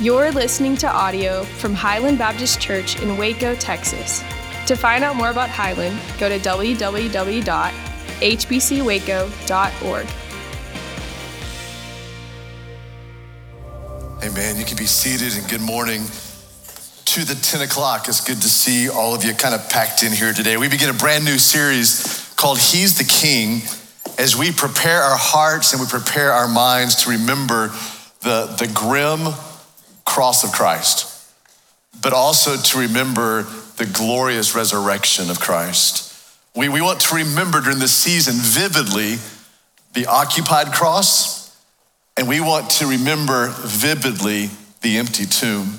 You're listening to audio from Highland Baptist Church in Waco, Texas. To find out more about Highland, go to www.hbcwaco.org. Amen. You can be seated and good morning to the 10 o'clock. It's good to see all of you kind of packed in here today. We begin a brand new series called He's the King as we prepare our hearts and we prepare our minds to remember the, the grim cross of Christ, but also to remember the glorious resurrection of Christ. We, we want to remember during this season vividly the occupied cross, and we want to remember vividly the empty tomb.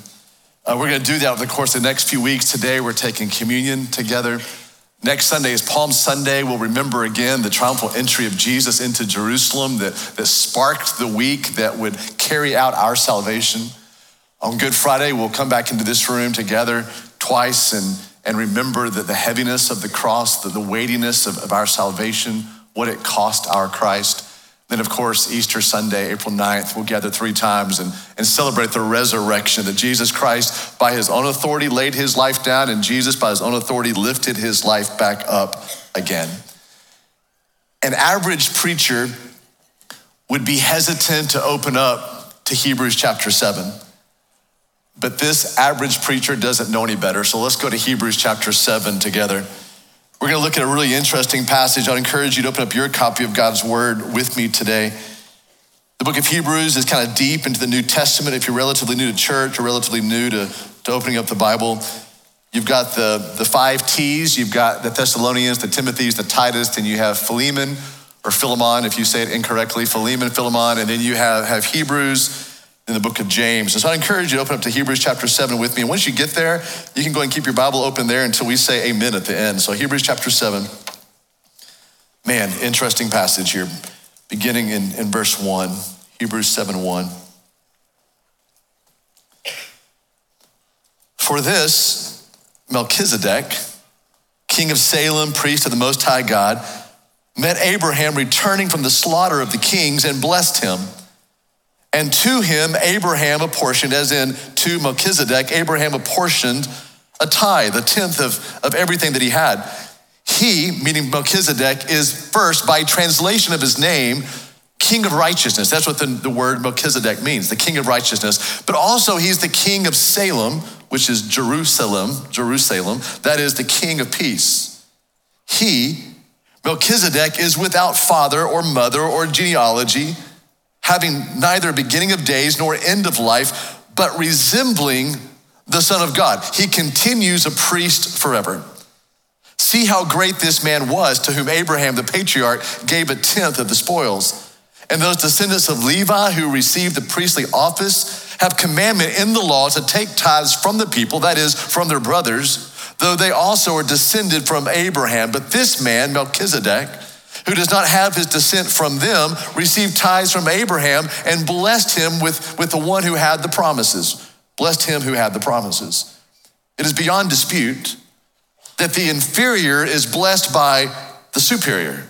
Uh, we're going to do that over the course of the next few weeks. Today, we're taking communion together. Next Sunday is Palm Sunday. We'll remember again the triumphal entry of Jesus into Jerusalem that, that sparked the week that would carry out our salvation. On Good Friday, we'll come back into this room together twice and, and remember that the heaviness of the cross, the, the weightiness of, of our salvation, what it cost our Christ. Then, of course, Easter Sunday, April 9th, we'll gather three times and, and celebrate the resurrection that Jesus Christ, by his own authority, laid his life down, and Jesus, by his own authority, lifted his life back up again. An average preacher would be hesitant to open up to Hebrews chapter 7. But this average preacher doesn't know any better. So let's go to Hebrews chapter 7 together. We're going to look at a really interesting passage. I'd encourage you to open up your copy of God's word with me today. The book of Hebrews is kind of deep into the New Testament. If you're relatively new to church or relatively new to, to opening up the Bible, you've got the, the five T's. You've got the Thessalonians, the Timothys, the Titus, and you have Philemon or Philemon, if you say it incorrectly, Philemon, Philemon, and then you have, have Hebrews in the book of James. And so I encourage you to open up to Hebrews chapter 7 with me. And once you get there, you can go and keep your Bible open there until we say amen at the end. So Hebrews chapter 7. Man, interesting passage here, beginning in, in verse 1, Hebrews 7 1. For this, Melchizedek, king of Salem, priest of the Most High God, met Abraham returning from the slaughter of the kings and blessed him. And to him, Abraham apportioned, as in to Melchizedek, Abraham apportioned a tithe, a tenth of, of everything that he had. He, meaning Melchizedek, is first, by translation of his name, king of righteousness. That's what the, the word Melchizedek means, the king of righteousness. But also, he's the king of Salem, which is Jerusalem, Jerusalem. That is the king of peace. He, Melchizedek, is without father or mother or genealogy having neither beginning of days nor end of life, but resembling the Son of God. He continues a priest forever. See how great this man was to whom Abraham, the patriarch, gave a tenth of the spoils. And those descendants of Levi who received the priestly office have commandment in the law to take tithes from the people, that is, from their brothers, though they also are descended from Abraham. But this man, Melchizedek, who does not have his descent from them, received tithes from Abraham and blessed him with, with the one who had the promises. Blessed him who had the promises. It is beyond dispute that the inferior is blessed by the superior.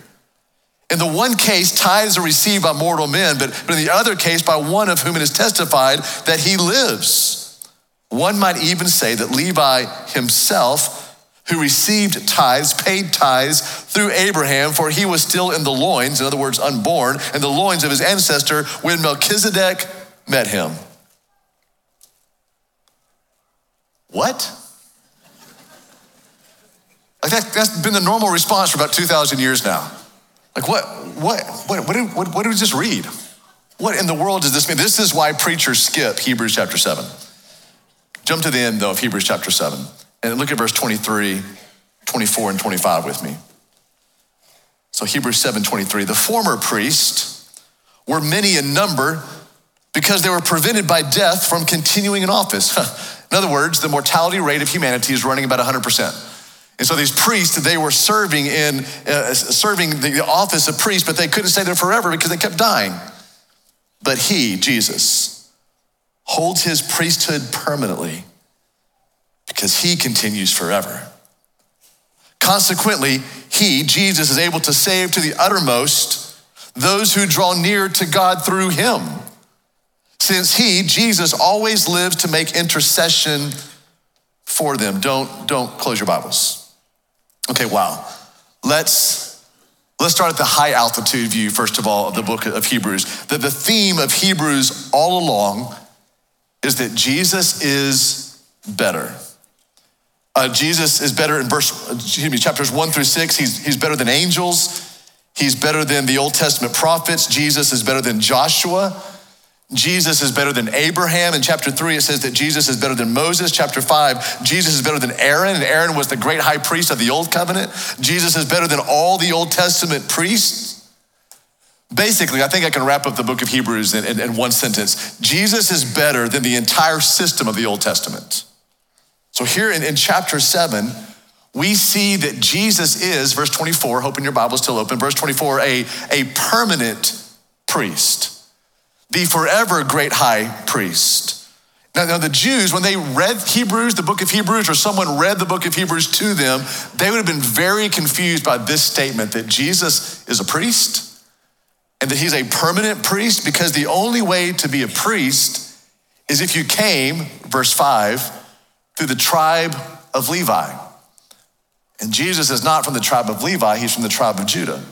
In the one case, tithes are received by mortal men, but, but in the other case, by one of whom it is testified that he lives. One might even say that Levi himself who received tithes, paid tithes through Abraham, for he was still in the loins, in other words, unborn, in the loins of his ancestor when Melchizedek met him. What? Like that, that's been the normal response for about 2,000 years now. Like, what, what, what, what, did, what, what did we just read? What in the world does this mean? This is why preachers skip Hebrews chapter 7. Jump to the end, though, of Hebrews chapter 7. And look at verse 23, 24, and 25 with me. So Hebrews 7 23. The former priests were many in number because they were prevented by death from continuing in office. in other words, the mortality rate of humanity is running about 100%. And so these priests, they were serving in uh, serving the office of priest, but they couldn't stay there forever because they kept dying. But he, Jesus, holds his priesthood permanently because he continues forever. Consequently, he, Jesus, is able to save to the uttermost those who draw near to God through him, since he, Jesus, always lives to make intercession for them. Don't, don't close your Bibles. Okay, wow. Let's, let's start at the high altitude view, first of all, of the book of Hebrews. That the theme of Hebrews all along is that Jesus is better. Uh, Jesus is better in verse, excuse me, chapters one through six. He's, he's better than angels. He's better than the Old Testament prophets. Jesus is better than Joshua. Jesus is better than Abraham. In chapter three, it says that Jesus is better than Moses. Chapter five, Jesus is better than Aaron, and Aaron was the great high priest of the old covenant. Jesus is better than all the Old Testament priests. Basically, I think I can wrap up the book of Hebrews in, in, in one sentence Jesus is better than the entire system of the Old Testament. So, here in, in chapter seven, we see that Jesus is, verse 24, hoping your Bible's still open, verse 24, a, a permanent priest the forever great high priest. Now, now, the Jews, when they read Hebrews, the book of Hebrews, or someone read the book of Hebrews to them, they would have been very confused by this statement that Jesus is a priest and that he's a permanent priest because the only way to be a priest is if you came, verse 5, through the tribe of Levi. And Jesus is not from the tribe of Levi, he's from the tribe of Judah.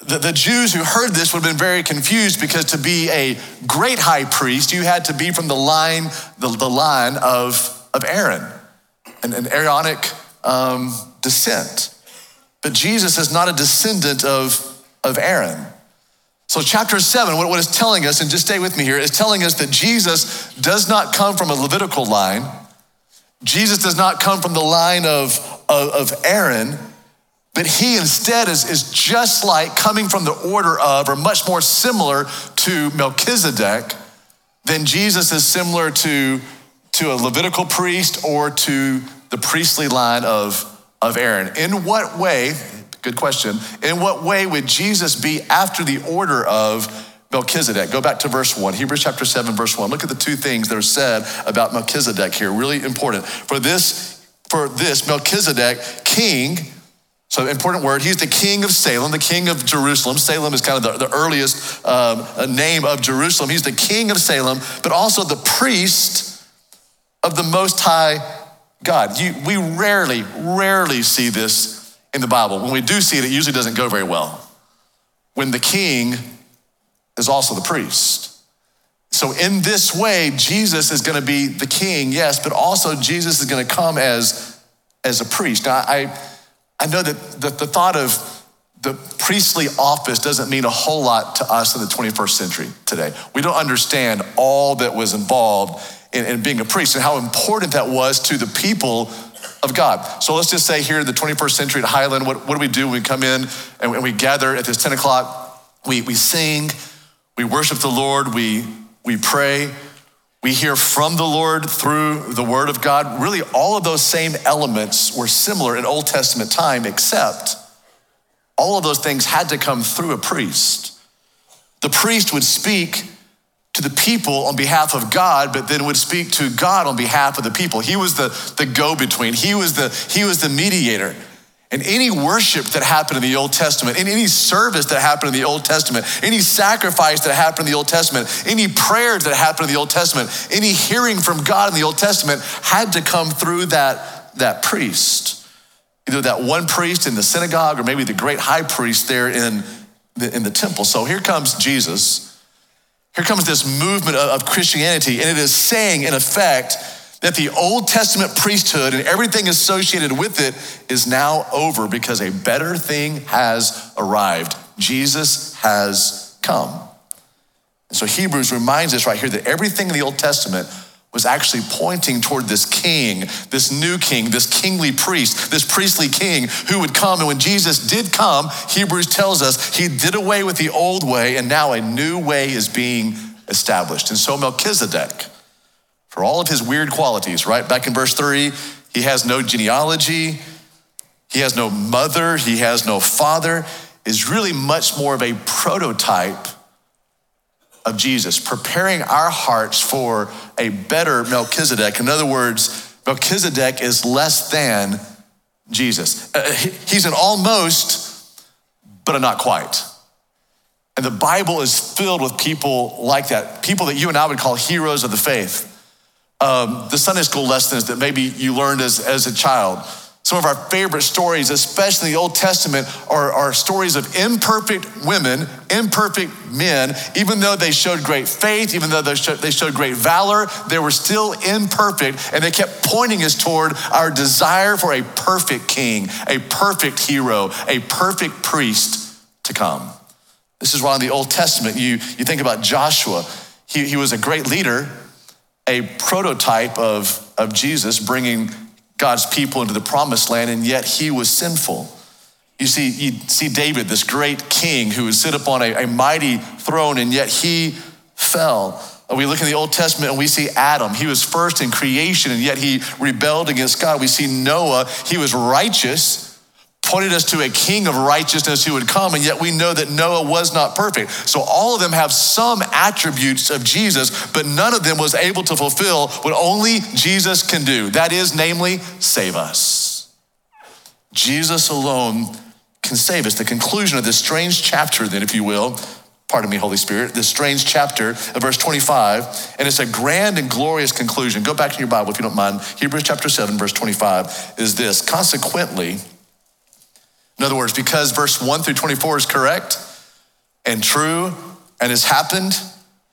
The, the, Jews who heard this would have been very confused because to be a great high priest, you had to be from the line, the, the line of, of Aaron, an, an Aaronic um, descent. But Jesus is not a descendant of, of Aaron. So, chapter seven, what, what it's telling us, and just stay with me here, is telling us that Jesus does not come from a Levitical line. Jesus does not come from the line of, of, of Aaron but he instead is, is just like coming from the order of, or much more similar to Melchizedek than Jesus is similar to, to a Levitical priest or to the priestly line of, of Aaron. In what way, good question, in what way would Jesus be after the order of Melchizedek? Go back to verse one, Hebrews chapter seven, verse one. Look at the two things that are said about Melchizedek here, really important. For this, for this, Melchizedek, king, so, important word. He's the king of Salem, the king of Jerusalem. Salem is kind of the, the earliest um, name of Jerusalem. He's the king of Salem, but also the priest of the Most High God. You, we rarely, rarely see this in the Bible. When we do see it, it usually doesn't go very well. When the king is also the priest. So, in this way, Jesus is going to be the king, yes, but also Jesus is going to come as, as a priest. Now, I I know that the, the thought of the priestly office doesn't mean a whole lot to us in the 21st century today. We don't understand all that was involved in, in, being a priest and how important that was to the people of God. So let's just say here in the 21st century at Highland, what, what do we do when we come in and we gather at this 10 o'clock? We, we sing, we worship the Lord, we, we pray, we hear from the Lord through the Word of God. Really, all of those same elements were similar in Old Testament time, except all of those things had to come through a priest. The priest would speak to the people on behalf of God, but then would speak to God on behalf of the people. He was the, the go between, he was the, he was the mediator. And any worship that happened in the Old Testament, and any service that happened in the Old Testament, any sacrifice that happened in the Old Testament, any prayers that happened in the Old Testament, any hearing from God in the Old Testament had to come through that, that priest. Either that one priest in the synagogue or maybe the great high priest there in the, in the temple. So here comes Jesus. Here comes this movement of, of Christianity, and it is saying, in effect, that the Old Testament priesthood and everything associated with it is now over because a better thing has arrived. Jesus has come. And so Hebrews reminds us right here that everything in the Old Testament was actually pointing toward this king, this new king, this kingly priest, this priestly king who would come. And when Jesus did come, Hebrews tells us he did away with the old way and now a new way is being established. And so Melchizedek, for all of his weird qualities, right? Back in verse three, he has no genealogy, he has no mother, he has no father, is really much more of a prototype of Jesus, preparing our hearts for a better Melchizedek. In other words, Melchizedek is less than Jesus. Uh, he's an almost, but a not quite. And the Bible is filled with people like that, people that you and I would call heroes of the faith. Um, the Sunday school lessons that maybe you learned as, as a child. Some of our favorite stories, especially in the Old Testament, are, are stories of imperfect women, imperfect men. Even though they showed great faith, even though they showed, they showed great valor, they were still imperfect. And they kept pointing us toward our desire for a perfect king, a perfect hero, a perfect priest to come. This is why in the Old Testament, you, you think about Joshua. He, he was a great leader, a prototype of, of Jesus, bringing God's people into the promised land, and yet he was sinful. You see, you see David, this great king who would sit upon a, a mighty throne, and yet he fell. We look in the Old Testament and we see Adam. He was first in creation, and yet he rebelled against God. We see Noah. He was righteous, pointed us to a king of righteousness who would come, and yet we know that Noah was not perfect. So all of them have some attributes of Jesus, but none of them was able to fulfill what only Jesus can do. That is, namely, save us. Jesus alone can save us. The conclusion of this strange chapter, then, if you will, pardon me, Holy Spirit, this strange chapter of verse 25, and it's a grand and glorious conclusion. Go back to your Bible if you don't mind. Hebrews chapter 7, verse 25 is this Consequently, in other words, because verse 1 through 24 is correct and true and has happened,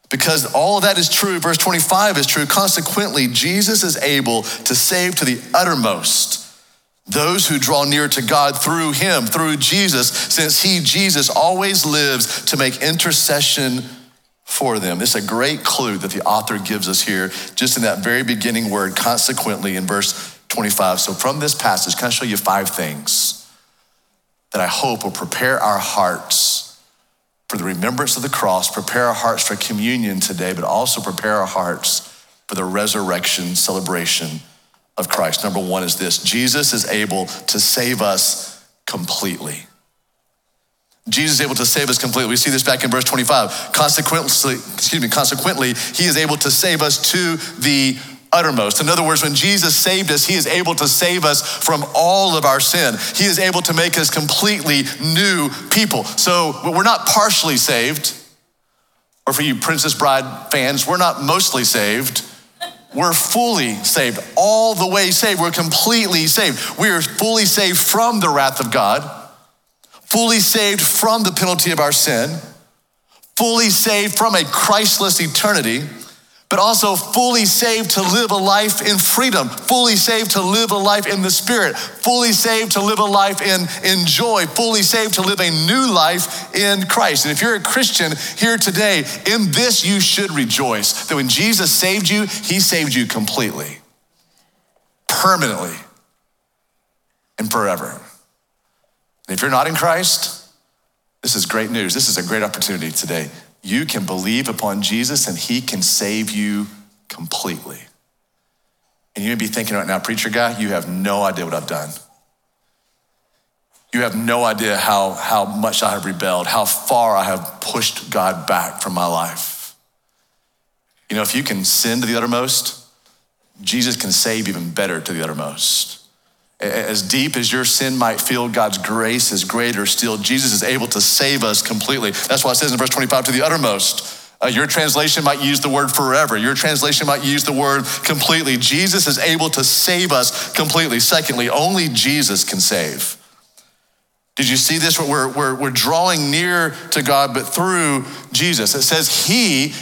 because all of that is true, verse 25 is true. Consequently, Jesus is able to save to the uttermost those who draw near to God through him, through Jesus, since he, Jesus, always lives to make intercession for them. It's a great clue that the author gives us here, just in that very beginning word, consequently, in verse 25. So, from this passage, can I show you five things? That I hope will prepare our hearts for the remembrance of the cross, prepare our hearts for communion today, but also prepare our hearts for the resurrection celebration of Christ. Number one is this Jesus is able to save us completely. Jesus is able to save us completely. We see this back in verse 25. Consequently, excuse me, consequently, he is able to save us to the uttermost. In other words, when Jesus saved us, He is able to save us from all of our sin. He is able to make us completely new people. So we're not partially saved, or for you Princess Bride fans, we're not mostly saved. We're fully saved, all the way saved. We're completely saved. We are fully saved from the wrath of God, fully saved from the penalty of our sin, fully saved from a Christless eternity but also fully saved to live a life in freedom, fully saved to live a life in the Spirit, fully saved to live a life in, in joy, fully saved to live a new life in Christ. And if you're a Christian here today, in this you should rejoice that when Jesus saved you, he saved you completely, permanently, and forever. And if you're not in Christ, this is great news. This is a great opportunity today you can believe upon Jesus and he can save you completely. And you may be thinking right now, preacher guy, you have no idea what I've done. You have no idea how, how much I have rebelled, how far I have pushed God back from my life. You know, if you can sin to the uttermost, Jesus can save even better to the uttermost. As deep as your sin might feel, God's grace is greater still. Jesus is able to save us completely. That's why it says in verse 25, to the uttermost. Uh, your translation might use the word forever. Your translation might use the word completely. Jesus is able to save us completely. Secondly, only Jesus can save. Did you see this? We're, we're, we're drawing near to God, but through Jesus. It says, He,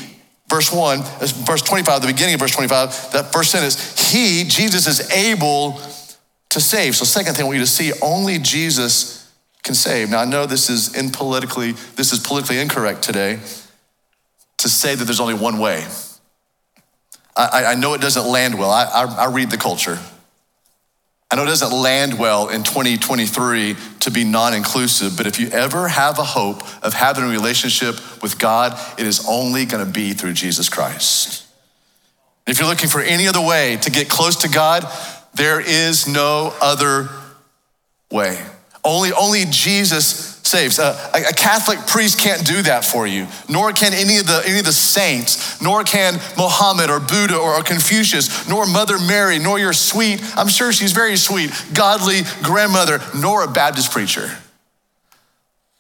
verse 1, verse 25, the beginning of verse 25, that first sentence, He, Jesus, is able to save. So, second thing I want you to see only Jesus can save. Now, I know this is in politically, this is politically incorrect today to say that there's only one way. I, I know it doesn't land well. I, I, I read the culture. I know it doesn't land well in 2023 to be non inclusive, but if you ever have a hope of having a relationship with God, it is only going to be through Jesus Christ. If you're looking for any other way to get close to God, there is no other way. Only, only Jesus saves. a, a, Catholic priest can't do that for you, nor can any of, the, any of the saints, nor can Mohammed or Buddha or Confucius, nor Mother Mary, nor your sweet, I'm sure she's very sweet, godly grandmother, nor a Baptist preacher.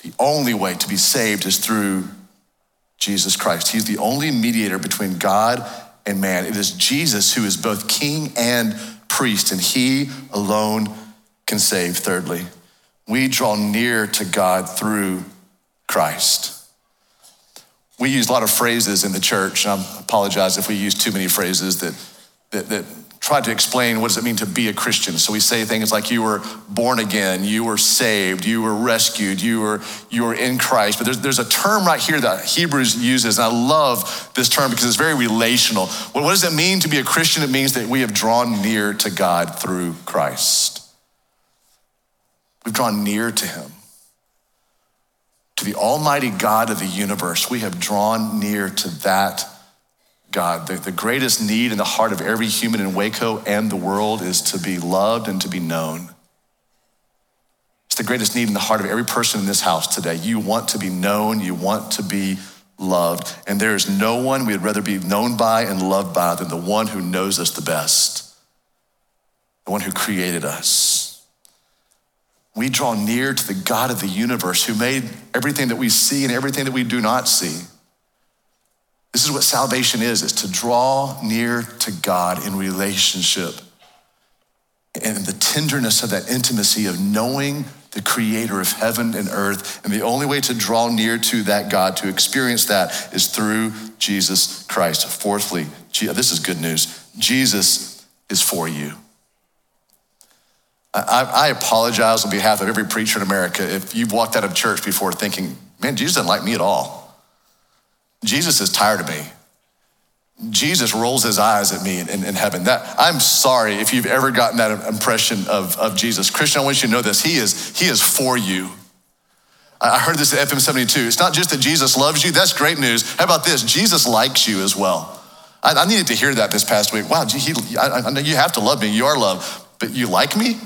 The only way to be saved is through Jesus Christ. He's the only mediator between God and man. It is Jesus who is both king and priest, and he alone can save. Thirdly, we draw near to God through Christ. We use a lot of phrases in the church, and I apologize if we use too many phrases that, that, that try to explain what does it mean to be a Christian. So we say things like you were born again, you were saved, you were rescued, you were, you were in Christ. But there's, there's a term right here that Hebrews uses, and I love this term because it's very relational. What, what does it mean to be a Christian? It means that we have drawn near to God through Christ. We've drawn near to him. To the Almighty God of the universe, we have drawn near to that God. The, the greatest need in the heart of every human in Waco and the world is to be loved and to be known. It's the greatest need in the heart of every person in this house today. You want to be known, you want to be loved. And there is no one we'd rather be known by and loved by than the one who knows us the best, the one who created us we draw near to the God of the universe who made everything that we see and everything that we do not see. This is what salvation is, is to draw near to God in relationship. And the tenderness of that intimacy of knowing the creator of heaven and earth. And the only way to draw near to that God, to experience that, is through Jesus Christ. Fourthly, this is good news Jesus is for you. I, I, apologize on behalf of every preacher in America if you've walked out of church before thinking, man, Jesus doesn't like me at all. Jesus is tired of me. Jesus rolls his eyes at me in, in, in, heaven. That I'm sorry if you've ever gotten that impression of, of Jesus. Christian, I want you to know this. He is, he is for you. I heard this at FM 72. It's not just that Jesus loves you, that's great news. How about this? Jesus likes you as well. I, I needed to hear that this past week. Wow, he, I, I know you have to love me. You are loved, but you like me?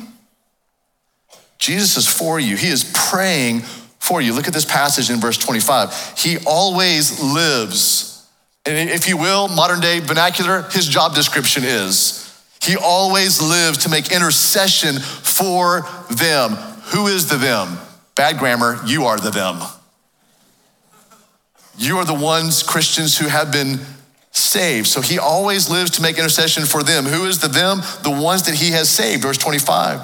Jesus is for you. He is praying for you. Look at this passage in verse 25. He always lives. And if you will, modern day vernacular, his job description is he always lives to make intercession for them. Who is the them? Bad grammar, you are the them. You are the ones, Christians, who have been saved. So he always lives to make intercession for them. Who is the them? The ones that he has saved. Verse 25.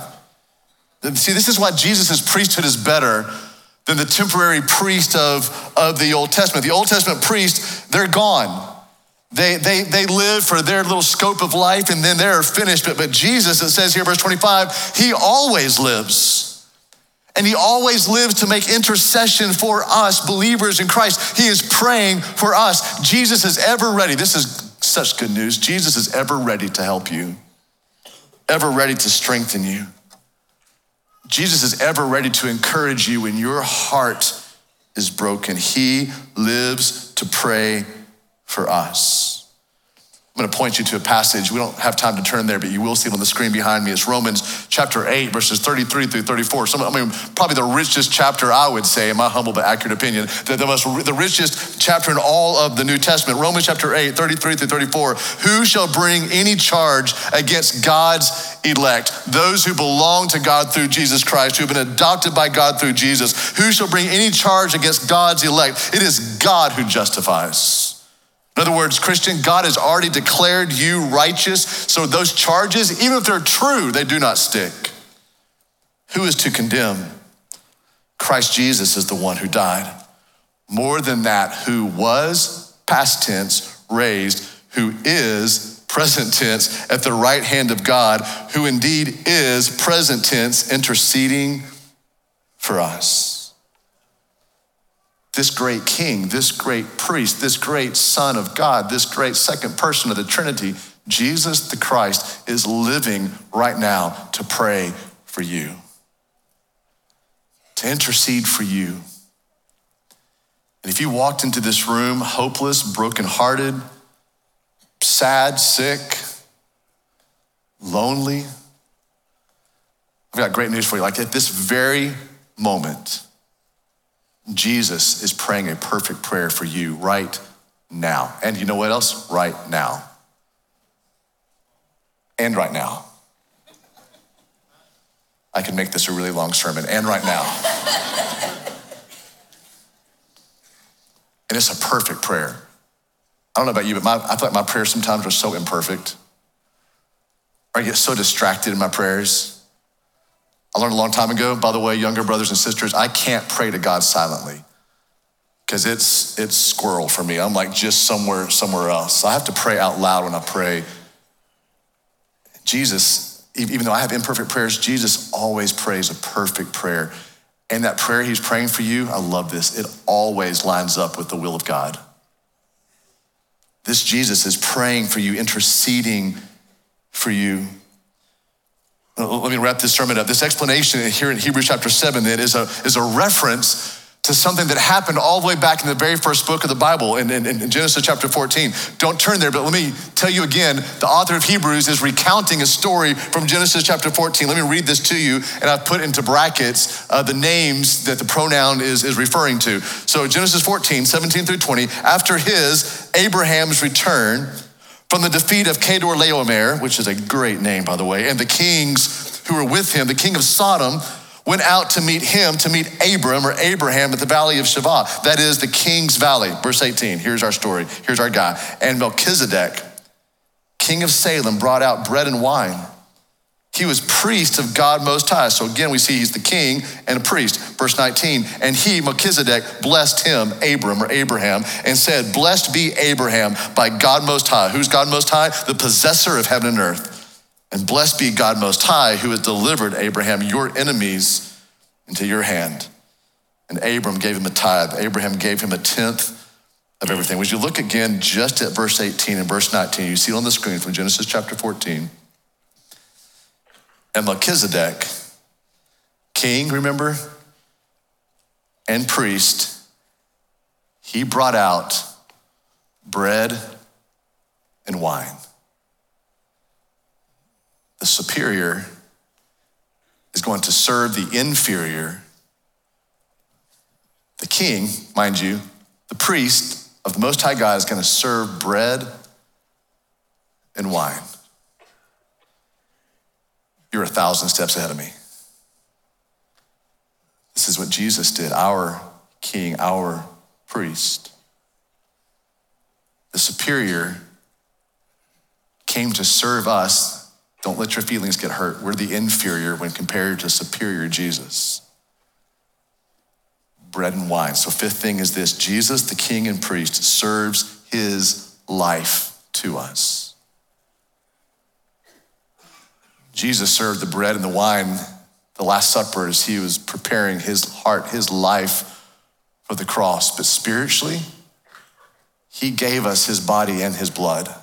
See, this is why Jesus' priesthood is better than the temporary priest of, of the Old Testament. The Old Testament priests, they're gone. They, they, they live for their little scope of life and then they're finished. But, but Jesus, it says here, verse 25, he always lives. And he always lives to make intercession for us, believers in Christ. He is praying for us. Jesus is ever ready. This is such good news. Jesus is ever ready to help you, ever ready to strengthen you. Jesus is ever ready to encourage you when your heart is broken. He lives to pray for us. I'm going to point you to a passage. We don't have time to turn there, but you will see it on the screen behind me. It's Romans chapter 8, verses 33 through 34. Some, I mean, probably the richest chapter, I would say, in my humble but accurate opinion, the, the, most, the richest chapter in all of the New Testament. Romans chapter 8, 33 through 34. Who shall bring any charge against God's elect? Those who belong to God through Jesus Christ, who have been adopted by God through Jesus. Who shall bring any charge against God's elect? It is God who justifies. In other words, Christian, God has already declared you righteous. So those charges, even if they're true, they do not stick. Who is to condemn? Christ Jesus is the one who died. More than that, who was, past tense, raised, who is, present tense, at the right hand of God, who indeed is, present tense, interceding for us this great king, this great priest, this great son of God, this great second person of the Trinity, Jesus the Christ, is living right now to pray for you, to intercede for you. And if you walked into this room hopeless, brokenhearted, sad, sick, lonely, I've got great news for you. Like at this very moment, Jesus is praying a perfect prayer for you right now. And you know what else? Right now. And right now. I could make this a really long sermon. And right now. And it's a perfect prayer. I don't know about you, but my, I feel like my prayers sometimes are so imperfect. Or I get so distracted in my prayers. I learned a long time ago, by the way, younger brothers and sisters, I can't pray to God silently because it's it's squirrel for me. I'm like just somewhere somewhere else. I have to pray out loud when I pray. Jesus, even though I have imperfect prayers, Jesus always prays a perfect prayer. And that prayer he's praying for you, I love this. It always lines up with the will of God. This Jesus is praying for you, interceding for you. Let me wrap this sermon up. This explanation here in Hebrews chapter 7 then is a, is a reference to something that happened all the way back in the very first book of the Bible in, in, in, Genesis chapter 14. Don't turn there, but let me tell you again the author of Hebrews is recounting a story from Genesis chapter 14. Let me read this to you, and I've put into brackets uh, the names that the pronoun is, is referring to. So, Genesis 14, 17 through 20, after his, Abraham's return from the defeat of Chedorlaomer, which is a great name, by the way, and the kings who were with him, the king of Sodom, went out to meet him, to meet Abram or Abraham at the valley of Shaveh. That is the king's valley. Verse 18. Here's our story. Here's our guy. And Melchizedek, king of Salem, brought out bread and wine. He was priest of God Most High. So again, we see he's the king and a priest. Verse 19, and he, Melchizedek, blessed him, Abram or Abraham, and said, Blessed be Abraham by God Most High. Who's God Most High? The possessor of heaven and earth. And blessed be God Most High, who has delivered Abraham, your enemies, into your hand. And Abram gave him a tithe. Abraham gave him a tenth of everything. Would you look again just at verse 18 and verse 19? You see it on the screen from Genesis chapter 14. And Melchizedek, king, remember, and priest, he brought out bread and wine the superior is going to serve the inferior. The king, mind you, the priest of the Most High God is going to serve bread and wine. You're a thousand steps ahead of me. This is what Jesus did, our king, our priest. The superior came to serve us don't let your feelings get hurt. We're the inferior when compared to superior Jesus. Bread and wine. So, fifth thing is this Jesus, the king and priest, serves his life to us. Jesus served the bread and the wine the Last Supper as he was preparing his heart, his life for the cross. But spiritually, he gave us his body and his blood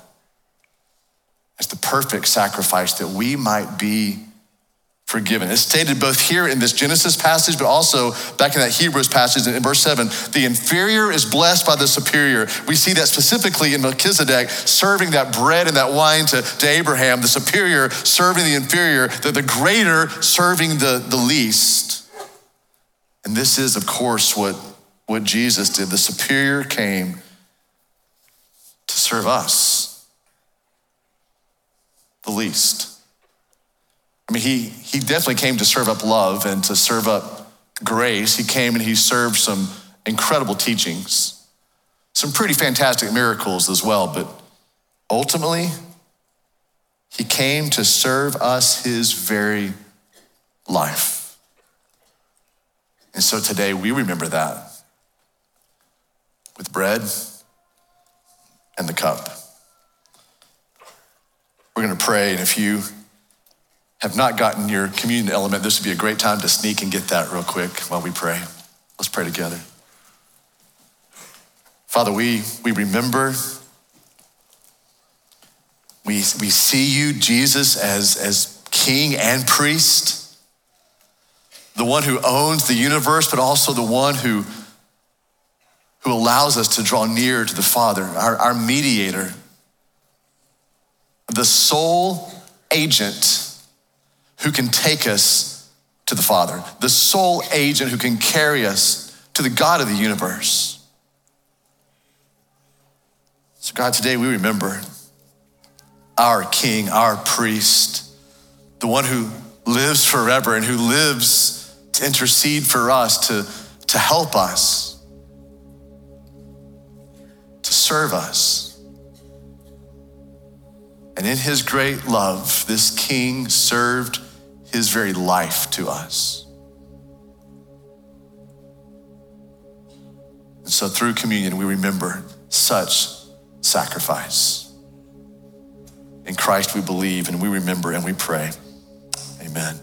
as the perfect sacrifice that we might be forgiven. It's stated both here in this Genesis passage, but also back in that Hebrews passage in verse 7. The inferior is blessed by the superior. We see that specifically in Melchizedek serving that bread and that wine to, to Abraham, the superior serving the inferior, the, the greater serving the, the least. And this is, of course, what, what Jesus did. The superior came to serve us the least. I mean, he, he definitely came to serve up love and to serve up grace. He came and he served some incredible teachings, some pretty fantastic miracles as well. But ultimately, he came to serve us his very life. And so today we remember that with bread and the cup. We're going to pray, and if you have not gotten your communion element, this would be a great time to sneak and get that real quick while we pray. Let's pray together. Father, we, we remember, we, we see you, Jesus, as, as king and priest, the one who owns the universe, but also the one who, who allows us to draw near to the Father, our, our mediator the sole agent who can take us to the Father, the sole agent who can carry us to the God of the universe. So, God, today we remember our King, our priest, the one who lives forever and who lives to intercede for us, to, to help us. To serve us. And in his great love, this king served his very life to us. And so through communion, we remember such sacrifice. In Christ we believe and we remember and we pray. Amen.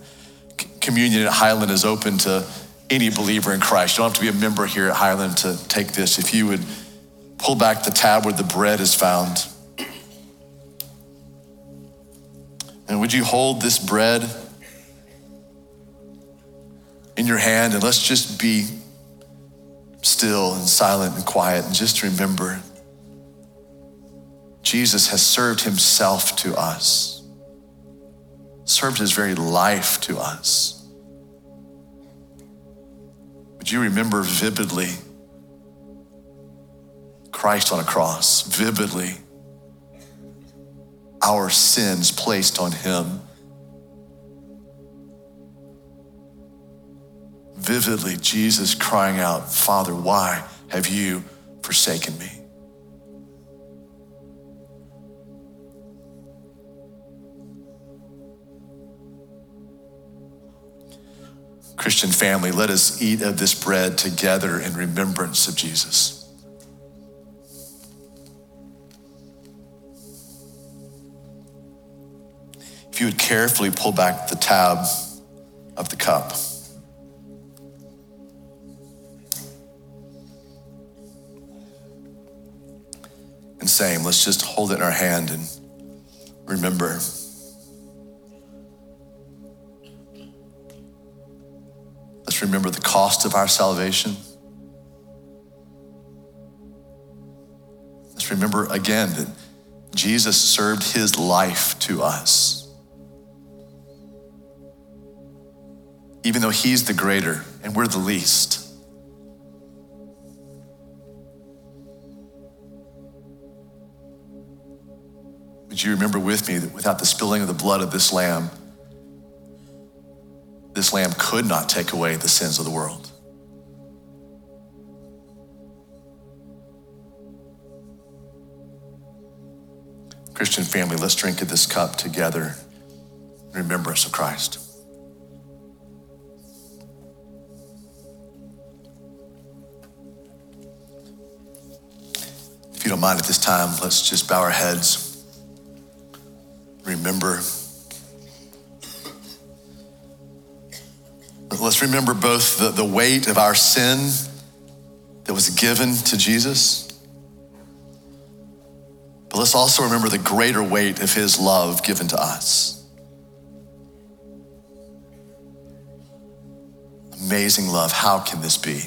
C- communion at Highland is open to any believer in Christ. You don't have to be a member here at Highland to take this. If you would pull back the tab where the bread is found. And would you hold this bread in your hand and let's just be still and silent and quiet and just remember Jesus has served himself to us, served his very life to us. Would you remember vividly Christ on a cross, vividly our sins placed on him? Vividly, Jesus crying out, Father, why have you forsaken me? Christian family, let us eat of this bread together in remembrance of Jesus. If you would carefully pull back the tab of the cup. And same, let's just hold it in our hand and remember Let's remember the cost of our salvation. Let's remember again that Jesus served his life to us. Even though he's the greater and we're the least. Would you remember with me that without the spilling of the blood of this lamb, this lamb could not take away the sins of the world. Christian family, let's drink of this cup together in remembrance of Christ. Mind at this time, let's just bow our heads. Remember Let's remember both the, the weight of our sin that was given to Jesus, but let's also remember the greater weight of his love given to us. Amazing love. How can this be?